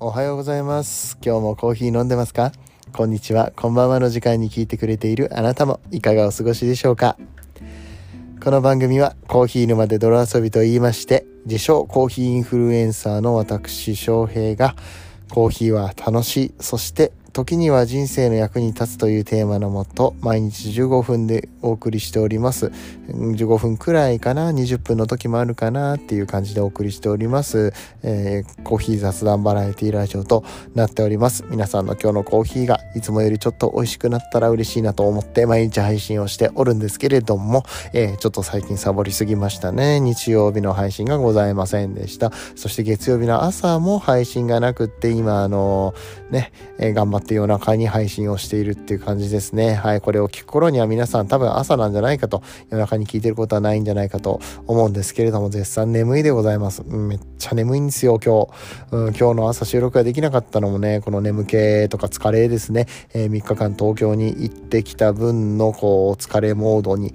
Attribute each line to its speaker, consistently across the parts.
Speaker 1: おはようございます。今日もコーヒー飲んでますか？こんにちは。こんばんはの時間に聞いてくれているあなたもいかがお過ごしでしょうか？この番組はコーヒー沼で泥遊びと言いまして、自称コーヒーインフルエンサーの私翔平がコーヒーは楽しい、そして時には人生の役に立つというテーマのもと毎日15分でお送りしております。15分くらいかな？20分の時もあるかな？っていう感じでお送りしております、えーコーヒー雑談バラエティラジオとなっております。皆さんの今日のコーヒーがいつもよりちょっと美味しくなったら嬉しいなと思って毎日配信をしておるんですけれども、えーちょっと最近サボりすぎましたね。日曜日の配信がございませんでした。そして月曜日の朝も配信がなくって今あのね、えー頑張ってまって夜中に配信をしているっていう感じですね。はい、これを聞く頃には皆さん多分朝なんじゃないかと、夜中に聞いてることはないんじゃないかと思うんですけれども、絶賛眠いでございます。うんめっちゃ眠いんですよ、今日。うん、今日の朝収録ができなかったのもね、この眠気とか疲れですね。え3日間東京に行ってきた分のこう、疲れモードに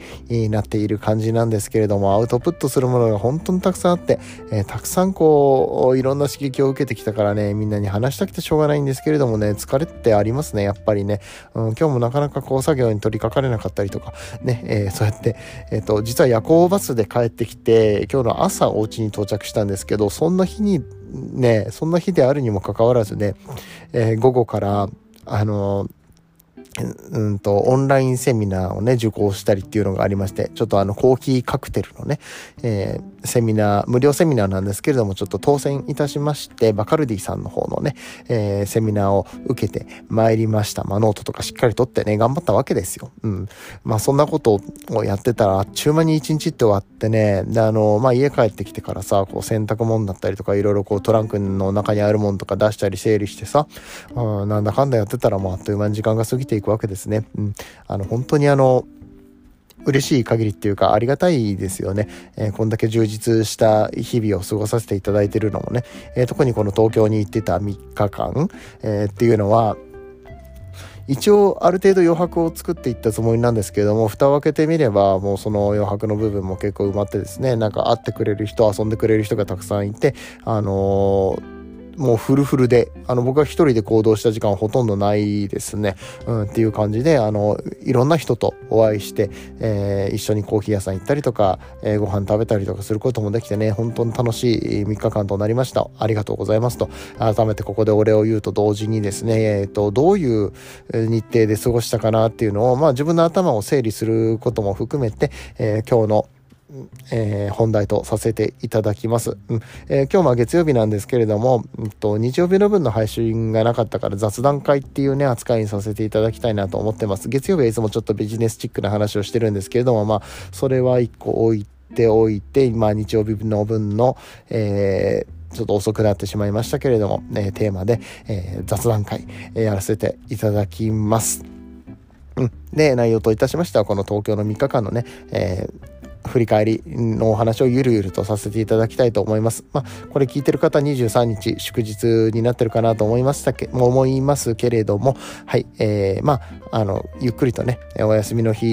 Speaker 1: なっている感じなんですけれども、アウトプットするものが本当にたくさんあって、えーたくさんこう、いろんな刺激を受けてきたからね、みんなに話したくてしょうがないんですけれどもね、疲れってありますね、やっぱりね。うん、今日もなかなかこう作業に取り掛かれなかったりとか、ね、えーそうやって、えっ、と、実は夜行バスで帰ってきて、今日の朝お家に到着したんですけど、そんな日に、ね、そんな日であるにもかかわらずね、えー午後から、あのうんと、オンラインセミナーをね、受講したりっていうのがありまして、ちょっとあの、コーヒーカクテルのね、えーセミナー、無料セミナーなんですけれども、ちょっと当選いたしまして、バカルディさんの方のね、えーセミナーを受けて参りました。まあ、ノートとかしっかり取ってね、頑張ったわけですよ。うん。まあ、そんなことをやってたら、あっちゅう間に一日って終わってね、で、あの、まあ、家帰ってきてからさ、こう、洗濯物だったりとか、いろいろこう、トランクの中にあるものとか出したり整理してさ、うん、なんだかんだやってたらもうあっという間に時間が過ぎていくわけですね。うん。あの、本当にあの、嬉しい限りっていうかありがたいですよね。えーこんだけ充実した日々を過ごさせていただいてるのもね、えー特にこの東京に行ってた3日間、えーっていうのは、一応ある程度余白を作っていったつもりなんですけれども蓋を開けてみればもうその余白の部分も結構埋まってですねなんか会ってくれる人遊んでくれる人がたくさんいてあのーもうフルフルで、あの、僕は一人で行動した時間はほとんどないですね。うん、っていう感じで、あの、いろんな人とお会いして、えー一緒にコーヒー屋さん行ったりとか、えーご飯食べたりとかすることもできてね、本当に楽しい3日間となりました。ありがとうございますと、改めてここでお礼を言うと同時にですね、えっ、と、どういう日程で過ごしたかなっていうのを、まあ自分の頭を整理することも含めて、えー今日のえー本題とさせていただきます、うん。えー今日は月曜日なんですけれども、うんと、日曜日の分の配信がなかったから雑談会っていうね扱いにさせていただきたいなと思ってます。月曜日はいつもちょっとビジネスチックな話をしてるんですけれどもまあそれは一個置いておいて今日曜日の分の、えーちょっと遅くなってしまいましたけれども、えーテーマで、えー雑談会、えーやらせていただきます。うん、で内容といたしましてはこの東京の3日間のね、えー振り返りのお話をゆるゆるとさせていただきたいと思います。まあ、これ聞いてる方23日祝日になってるかなと思いましたけ、思いますけれども、はい、えーまあ、あの、ゆっくりとね、お休みの日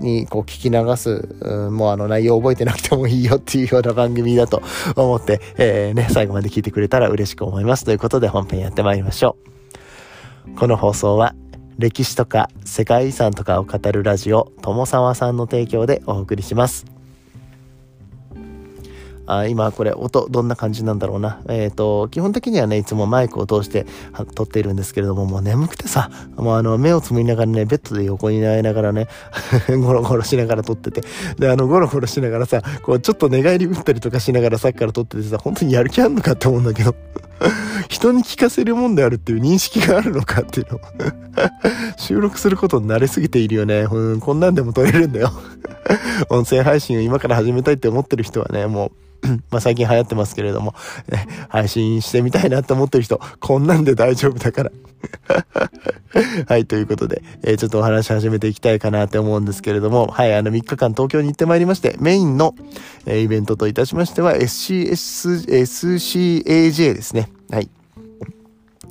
Speaker 1: にこう聞き流す、うんもうあの内容覚えてなくてもいいよっていうような番組だと思って、えーね、最後まで聞いてくれたら嬉しく思います。ということで本編やってまいりましょう。この放送は歴史とか世界遺産とかを語るラジオ友沢さんの提供でお送りしますあ今これ音どんな感じなんだろうなえっ、と基本的にはねいつもマイクを通して撮っているんですけれどももう眠くてさもうあの目をつむりながらねベッドで横になりながらね ゴロゴロしながら撮っててであのゴロゴロしながらさこうちょっと寝返り打ったりとかしながらさっきから撮っててさ本当にやる気あんのかって思うんだけど 人に聞かせるもんであるっていう認識があるのかっていうの 収録することに慣れすぎているよね。うん、こんなんでも撮れるんだよ。音声配信を今から始めたいって思ってる人はね、もう、まあ最近流行ってますけれども、ね配信してみたいなって思ってる人、こんなんで大丈夫だから。はい、ということで、えーちょっとお話し始めていきたいかなって思うんですけれども、はい、あの3日間東京に行ってまいりまして、メインの、えーイベントといたしましては SCS、SCAJ ですね。はい。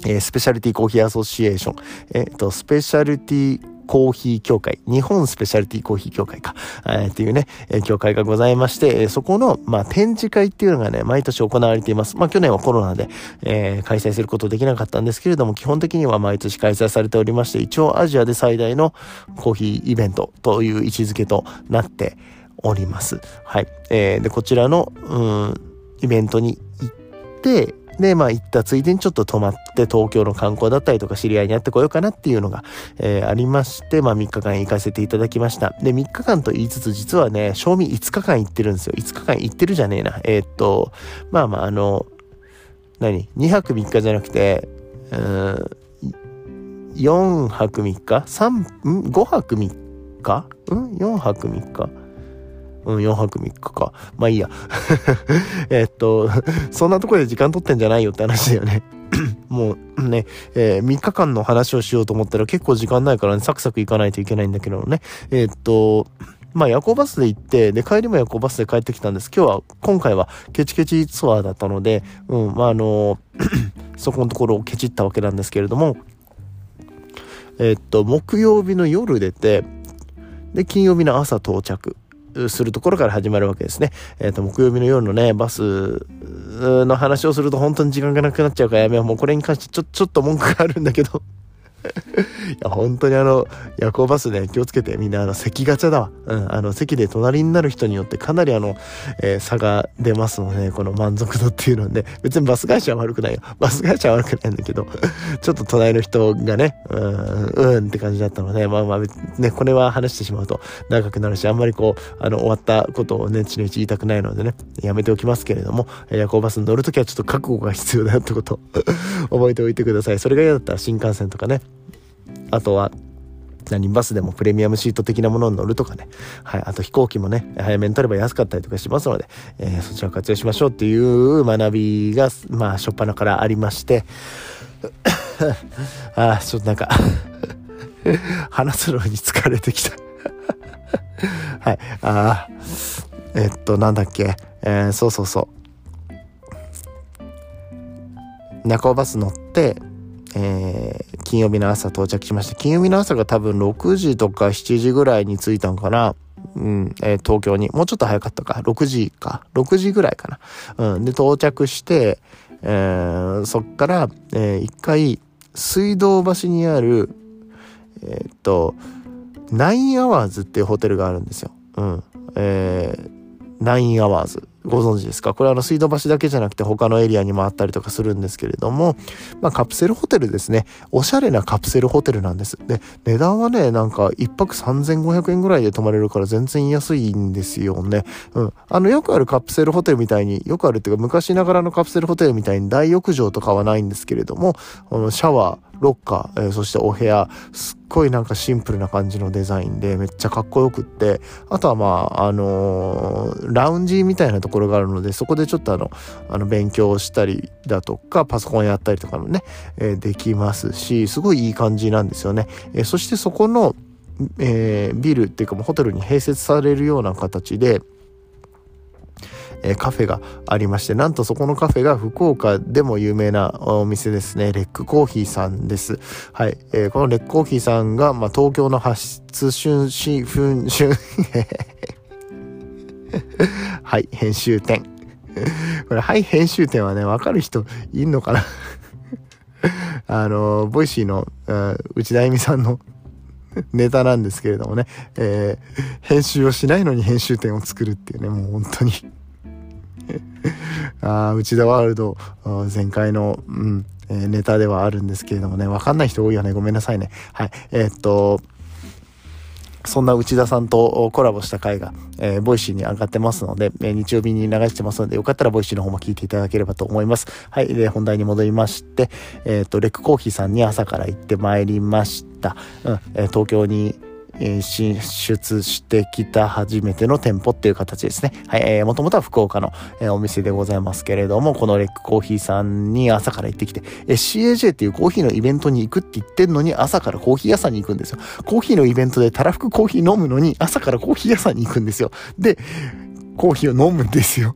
Speaker 1: えースペシャルティコーヒーアソシエーション、えっ、と、スペシャルティコーヒー協会、日本スペシャリティコーヒー協会か、えー、っていうね、えー、協会がございまして、えそこの、まあ、展示会っていうのがね、毎年行われています。まあ、去年はコロナで、えー、開催することできなかったんですけれども、基本的には毎年開催されておりまして、一応アジアで最大のコーヒーイベントという位置づけとなっております。はい。えー、で、こちらの、うん、イベントに行って、で、まあ行ったついでにちょっと泊まって東京の観光だったりとか知り合いに会ってこようかなっていうのが、えー、ありまして、まあ3日間行かせていただきました。で、3日間と言いつつ実はね、賞味5日間行ってるんですよ。5日間行ってるじゃねえな。えー、っと、まあまああの、何 ?2 泊3日じゃなくて、うん、4泊3日 ?3、ん ?5 泊3日？ん ?4 泊3日？うん、4泊3日か。まあいいや。えっと、そんなとこで時間取ってんじゃないよって話だよね。もうね、えー、3日間の話をしようと思ったら結構時間ないからね、サクサク行かないといけないんだけどね。えー、っと、まあ夜行バスで行って、で、帰りも夜行バスで帰ってきたんです。今日は、今回はケチケチツアーだったので、うん、まああの そこのところをケチったわけなんですけれども、えー、っと、木曜日の夜出て、で、金曜日の朝到着。するところから始まるわけですね。えっ、ー、と、木曜日の夜のね、バスの話をすると本当に時間がなくなっちゃうからやめよう。もうこれに関してちょ、ちょっと文句があるんだけどいや、本当にあの、夜行バスね、気をつけて、みんなあの、席ガチャだわ。うん、あの、席で隣になる人によってかなりあの、えー、差が出ますので、この満足度っていうのはね、別にバス会社は悪くないよ。バス会社は悪くないんだけど、ちょっと隣の人がね、うん、うんって感じだったので、まあまあ、ね、これは話してしまうと長くなるし、あんまりこう、あの、終わったことをね、ちのち言いたくないのでね、やめておきますけれども、夜行バスに乗るときはちょっと覚悟が必要だよってこと覚えておいてください。それが嫌だったら新幹線とかね、あとは、何バスでもプレミアムシート的なものに乗るとかね。はい。あと飛行機もね、早めに取れば安かったりとかしますので、えー、そちらを活用しましょうっていう学びが、まあ、しょっぱなからありまして、ああ、ちょっとなんか 話すのに疲れてきた はい。ああ、えっと、なんだっけ。えー、そうそうそう。夜行バス乗って、えー、金曜日の朝到着しました。金曜日の朝が多分6時とか7時ぐらいに着いたのかな。うん、えー、東京に。もうちょっと早かったか。6時か。6時ぐらいかな。うん。で、到着して、えー、そっから、えー、一回、水道橋にある、えー、っと、ナインアワーズっていうホテルがあるんですよ。うん。えー、ナインアワーズ。ご存知ですか？これはあの水道橋だけじゃなくて他のエリアにもあったりとかするんですけれども、まあカプセルホテルですね。おしゃれなカプセルホテルなんです。で、値段はね、なんか一泊3500円ぐらいで泊まれるから全然安いんですよね。うん。あのよくあるカプセルホテルみたいに、よくあるっていうか昔ながらのカプセルホテルみたいに大浴場とかはないんですけれども、あのシャワー、ロッカー、えー、そしてお部屋、すっごいなんかシンプルな感じのデザインでめっちゃかっこよくって、あとはまあ、あのー、ラウンジみたいなところがあるので、そこでちょっとあの、あの、勉強したりだとか、パソコンやったりとかもね、えー、できますし、すごいいい感じなんですよね。えそしてそこの、えビルっていうかもうホテルに併設されるような形で、えー、カフェがありまして、なんとそこのカフェが福岡でも有名なお店ですね。レックコーヒーさんです。はい。えー、このレックコーヒーさんが、まあ、東京の発出春し、春、春、はい、編集点。これ、はい、編集点はね、わかる人いんのかな？あの、 Voicyの、内田恵美さんのネタなんですけれどもね、えー、編集をしないのに編集点を作るっていうね、もう本当に あ内田ワールド前回の、うんえー、ネタではあるんですけれどもね、わかんない人多いよね。ごめんなさいね。はい。えー、っと、そんな内田さんとコラボした回が、えー、 Voicyに上がってますので、えー、日曜日に流してますので、よかったら Voicyの方も聞いていただければと思います。はい。で、本題に戻りまして、えっ、と、レックコーヒーさんに朝から行ってまいりました。うん、え、東京にえ進出してきた初めての店舗っていう形ですね。はい、えー、もともとは福岡の、えー、お店でございますけれども、このレックコーヒーさんに朝から行ってきて、えー、CAJ っていうコーヒーのイベントに行くって言ってんのに、朝からコーヒー屋さんに行くんですよ。コーヒーのイベントでたらふくコーヒー飲むのに、朝からコーヒー屋さんに行くんですよ。で、コーヒーを飲むんですよ。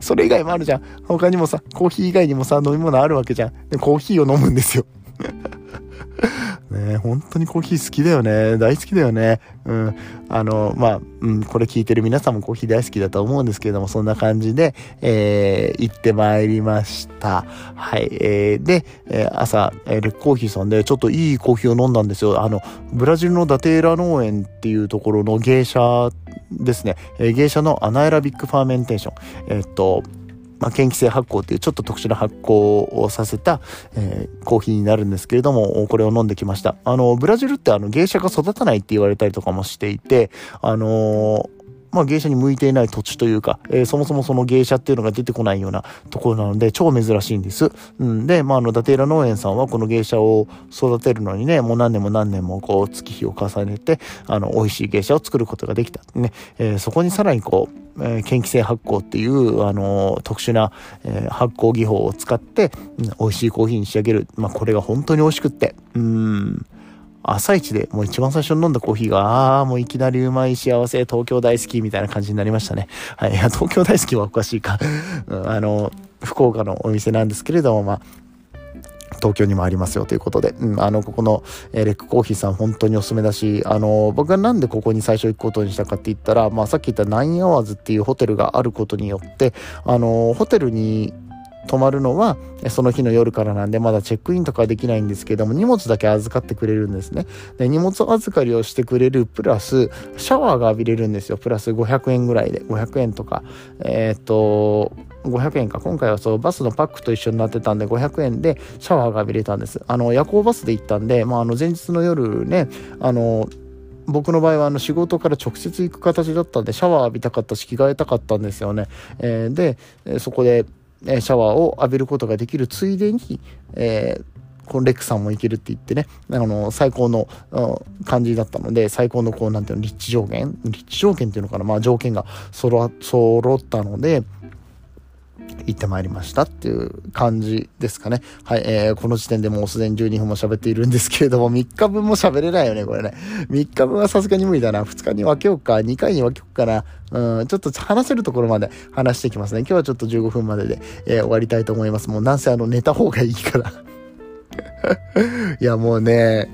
Speaker 1: それ以外もあるじゃん。他にもさ、コーヒー以外にもさ、飲み物あるわけじゃん。で、コーヒーを飲むんですよ。ね本当にコーヒー好きだよね。大好きだよね。うん。あの、まあ、うん、これ聞いてる皆さんもコーヒー大好きだと思うんですけれども、そんな感じで、えー、行ってまいりました。はい。えー、で、えー、朝、えー、レッコーヒーさんでちょっといいコーヒーを飲んだんですよ。あの、ブラジルのダテーラ農園っていうところの芸者ですね。えー、ゲイシャの anaerobic fermentation。えー、っと、まあ、嫌気性発酵っていうちょっと特殊な発酵をさせた、えー、コーヒーになるんですけれども、これを飲んできました。あの、ブラジルってあの、ゲイシャが育たないって言われたりとかもしていて、あのーまあ、ゲイシャに向いていない土地というか、えー、そもそもそのゲイシャっていうのが出てこないようなところなので、超珍しいんです。うん、で、まあ、あの、ダテーラ農園さんはこのゲイシャを育てるのにね、もう何年も何年もこう、月日を重ねて、あの、美味しい芸者を作ることができた。ね、えー、そこにさらにこう、えー、嫌気性発酵っていう、あの、特殊な、えー、発酵技法を使って、うん、美味しいコーヒーに仕上げる。まあ、これが本当に美味しくって、うん、朝一でもう一番最初に飲んだコーヒーが、ああ、もういきなりうまい幸せ、東京大好きみたいな感じになりましたね。はい。いや、東京大好きはおかしいか。うん、あの、福岡のお店なんですけれども、まあ、東京にもありますよということで、うん、あの、ここの、えー、レックコーヒーさん本当におすすめだし、あの、僕がなんでここに最初行くことにしたかって言ったら、まあさっき言ったナインアワーズっていうホテルがあることによって、あの、ホテルに泊まるのはその日の夜からなんでまだチェックインとかできないんですけども荷物だけ預かってくれるんですね。で荷物預かりをしてくれるプラスシャワーが浴びれるんですよ。プラス500円ぐらいで。500円とか。えー、っと500円か。今回はそうバスのパックと一緒になってたんで500円でシャワーが浴びれたんです。あの夜行バスで行ったんで、まあ、あの前日の夜ねあの僕の場合はあの仕事から直接行く形だったんでシャワー浴びたかったし着替えたかったんですよね、えー、でそこでシャワーを浴びることができるついでに、えーこのレックさんも行けるって言ってね、あの、最高の感じだったので、最高のこう、なんていうの、立地条件？立地条件っていうのかな？まあ条件が揃、揃ったので、行ってまいりましたっていう感じですかね。はい、えー、この時点でもうすでに12分も喋っているんですけれども、3日分も喋れないよね、これね。3日分はさすがに無理だな。2日に分けようか、2回に分けようかな。うん、ちょっと話せるところまで話していきますね。今日はちょっと15分までで、えー、終わりたいと思います。もうなんせあの、寝た方がいいから いや、もうね、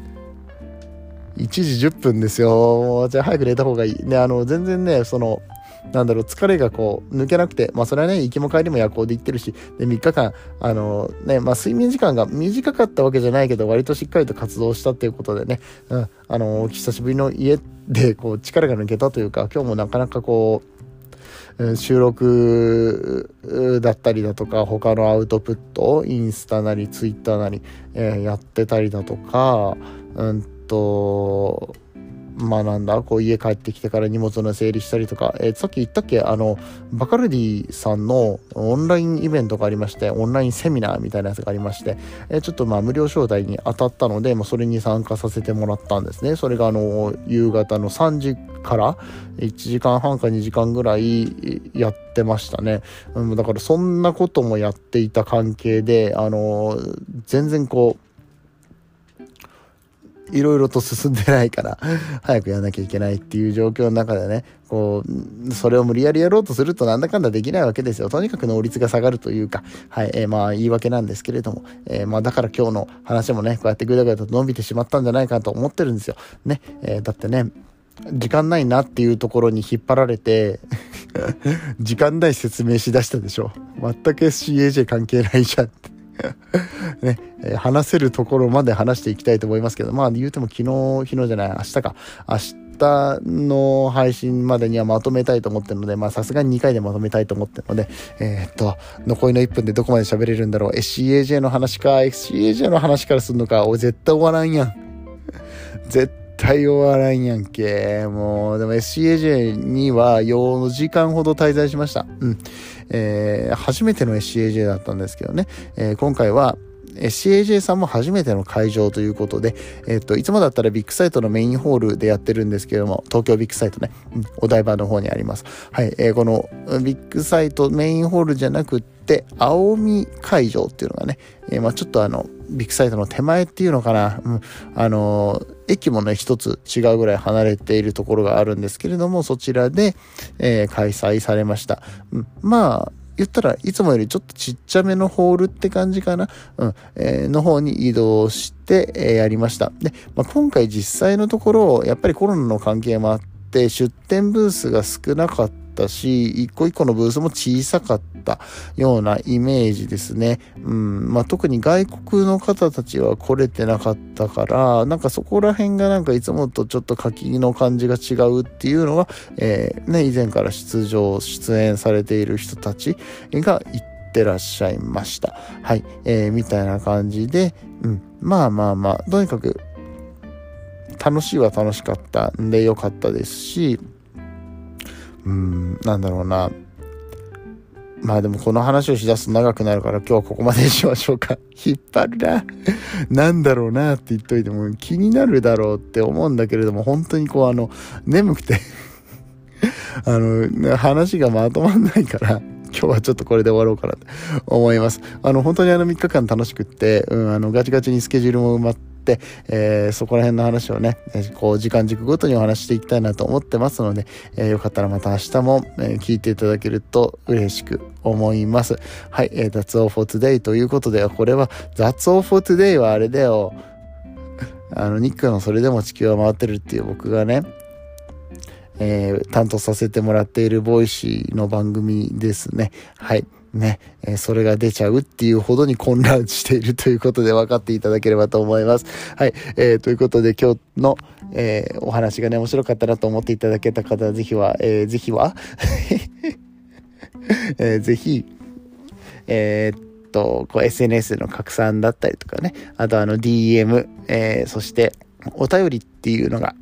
Speaker 1: 1時10分ですよ。じゃあ早く寝た方がいい。ね、あの、全然ね、その、なんだろう、疲れがこう、抜けなくて、まあそれはね、行きも帰りも夜行で行ってるし、で、3日間、あのね、まあ睡眠時間が短かったわけじゃないけど、割としっかりと活動したっていうことでね、うん、あの、久しぶりの家で、こう、力が抜けたというか、今日もなかなかこう、収録だったりだとか、他のアウトプット、インスタなり、ツイッターなり、えー、やってたりだとか、うんと、まあなんだ、こう家帰ってきてから荷物の整理したりとか、えー、さっき言ったっけ？あの、バカルディさんのオンラインイベントがありまして、オンラインセミナーみたいなやつがありまして、えー、ちょっとまあ無料招待に当たったので、まあ、それに参加させてもらったんですね。それがあの、夕方の3時から1時間半か2時間ぐらいやってましたね。うん、だからそんなこともやっていた関係で、あの、全然こう、いろいろと進んでないから、早くやらなきゃいけないっていう状況の中でね、こう、それを無理やりやろうとするとなんだかんだできないわけですよ。とにかく能率が下がるというか、はい、えー、まあ言い訳なんですけれども、えー、まあだから今日の話もね、こうやってぐだぐだと伸びてしまったんじゃないかと思ってるんですよ。ね、えー、だってね、時間ないなっていうところに引っ張られて 時間ない説明しだしたでしょ。全く SCAJ 関係ないじゃんって。ね、話せるところまで話していきたいと思いますけど、まあ言うても昨日、昨日じゃない、明日か。明日の配信までにはまとめたいと思ってるので、まあさすがに2回でまとめたいと思ってるので、えー、っと、残りの1分でどこまで喋れるんだろう。SCAJ の話か、SCAJ の話からするのか、お絶対終わらんやん。絶対終わらんやんけ。もう、でも SCAJ には4時間ほど滞在しました。うん。えー、初めての SCAJ だったんですけどね。えー、今回は、CAJ さんも初めての会場ということで、えっ、と、いつもだったらビッグサイトのメインホールでやってるんですけども、東京ビッグサイトね、うん、お台場の方にあります。はい、えー、このビッグサイトメインホールじゃなくって、青海会場っていうのがね、えー、まあちょっとあの、ビッグサイトの手前っていうのかな、うん、あの駅もね、一つ違うぐらい離れているところがあるんですけれども、そちらで、えー、開催されました。うん、まあ、言ったらいつもよりちょっとちっちゃめのホールって感じかな、うんえー、の方に移動して、えー、やりました。で、まあ、今回実際のところ、やっぱりコロナの関係もあって、出店ブースが少なかったし、一個一個のブースも小さかったようなイメージですね。うん。まあ、特に外国の方たちは来れてなかったから、なんかそこら辺がなんかいつもとちょっと書きの感じが違うっていうのは、えー、ね、以前から出場、出演されている人たちが言ってらっしゃいました。はい。えー、みたいな感じで、うん。まあまあまあ、とにかく、楽しいは楽しかったんでよかったですし、うん、なんだろうな。まあでもこの話をしだすと長くなるから今日はここまでにしましょうか。引っ張るな。なんだろうなって言っといても気になるだろうって思うんだけれども本当にこうあの眠くて あの話がまとまんないから今日はちょっとこれで終わろうかなって思います。あの本当にあの3日間楽しくって、うん、あのガチガチにスケジュールも埋まって、えー、そこら辺の話をねえ、こう時間軸ごとにお話していきたいなと思ってますので、えー、よかったらまた明日も、え、聞いていただけると嬉しく思います。はい、えー、That's all for today ということで、これは That's all for today はあれだよ。あの、ニックのそれでも地球は回ってるっていう僕がね、えー、担当させてもらっている Voicyの番組ですね。はい。ね、えー、それが出ちゃうっていうほどに混乱しているということで分かっていただければと思います。はい。えー、ということで今日の、えー、お話がね、面白かったなと思っていただけた方は、ぜひは、えー、ぜひは、えー、ぜひ、えー、っと、こう SNS の拡散だったりとかね、あとあの DM、えー、そしてお便りっていうのが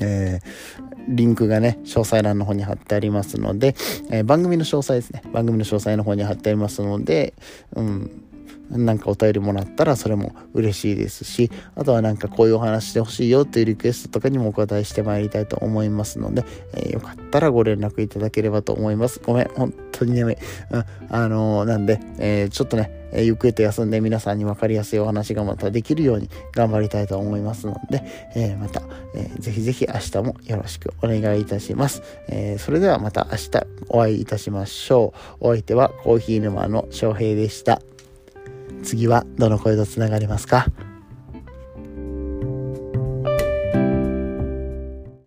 Speaker 1: えー、リンクがね、詳細欄の方に貼ってありますので、えー、番組の詳細ですね。番組の詳細の方に貼ってありますので、うん、なんかお便りもらったらそれも嬉しいですし、あとはなんかこういうお話してほしいよっていうリクエストとかにもお答えしてまいりたいと思いますので、えー、よかったらご連絡いただければと思います。ごめん、本当に眠い。うん、あのー、なんで、えー、ちょっとね、えー、ゆっくりと休んで皆さんに分かりやすいお話がまたできるように頑張りたいと思いますので、えー、また、えー、ぜひぜひ明日もよろしくお願いいたします。えー、それではまた明日お会いいたしましょう。お相手はコーヒー沼の翔平でした。次はどの声とつながりますか？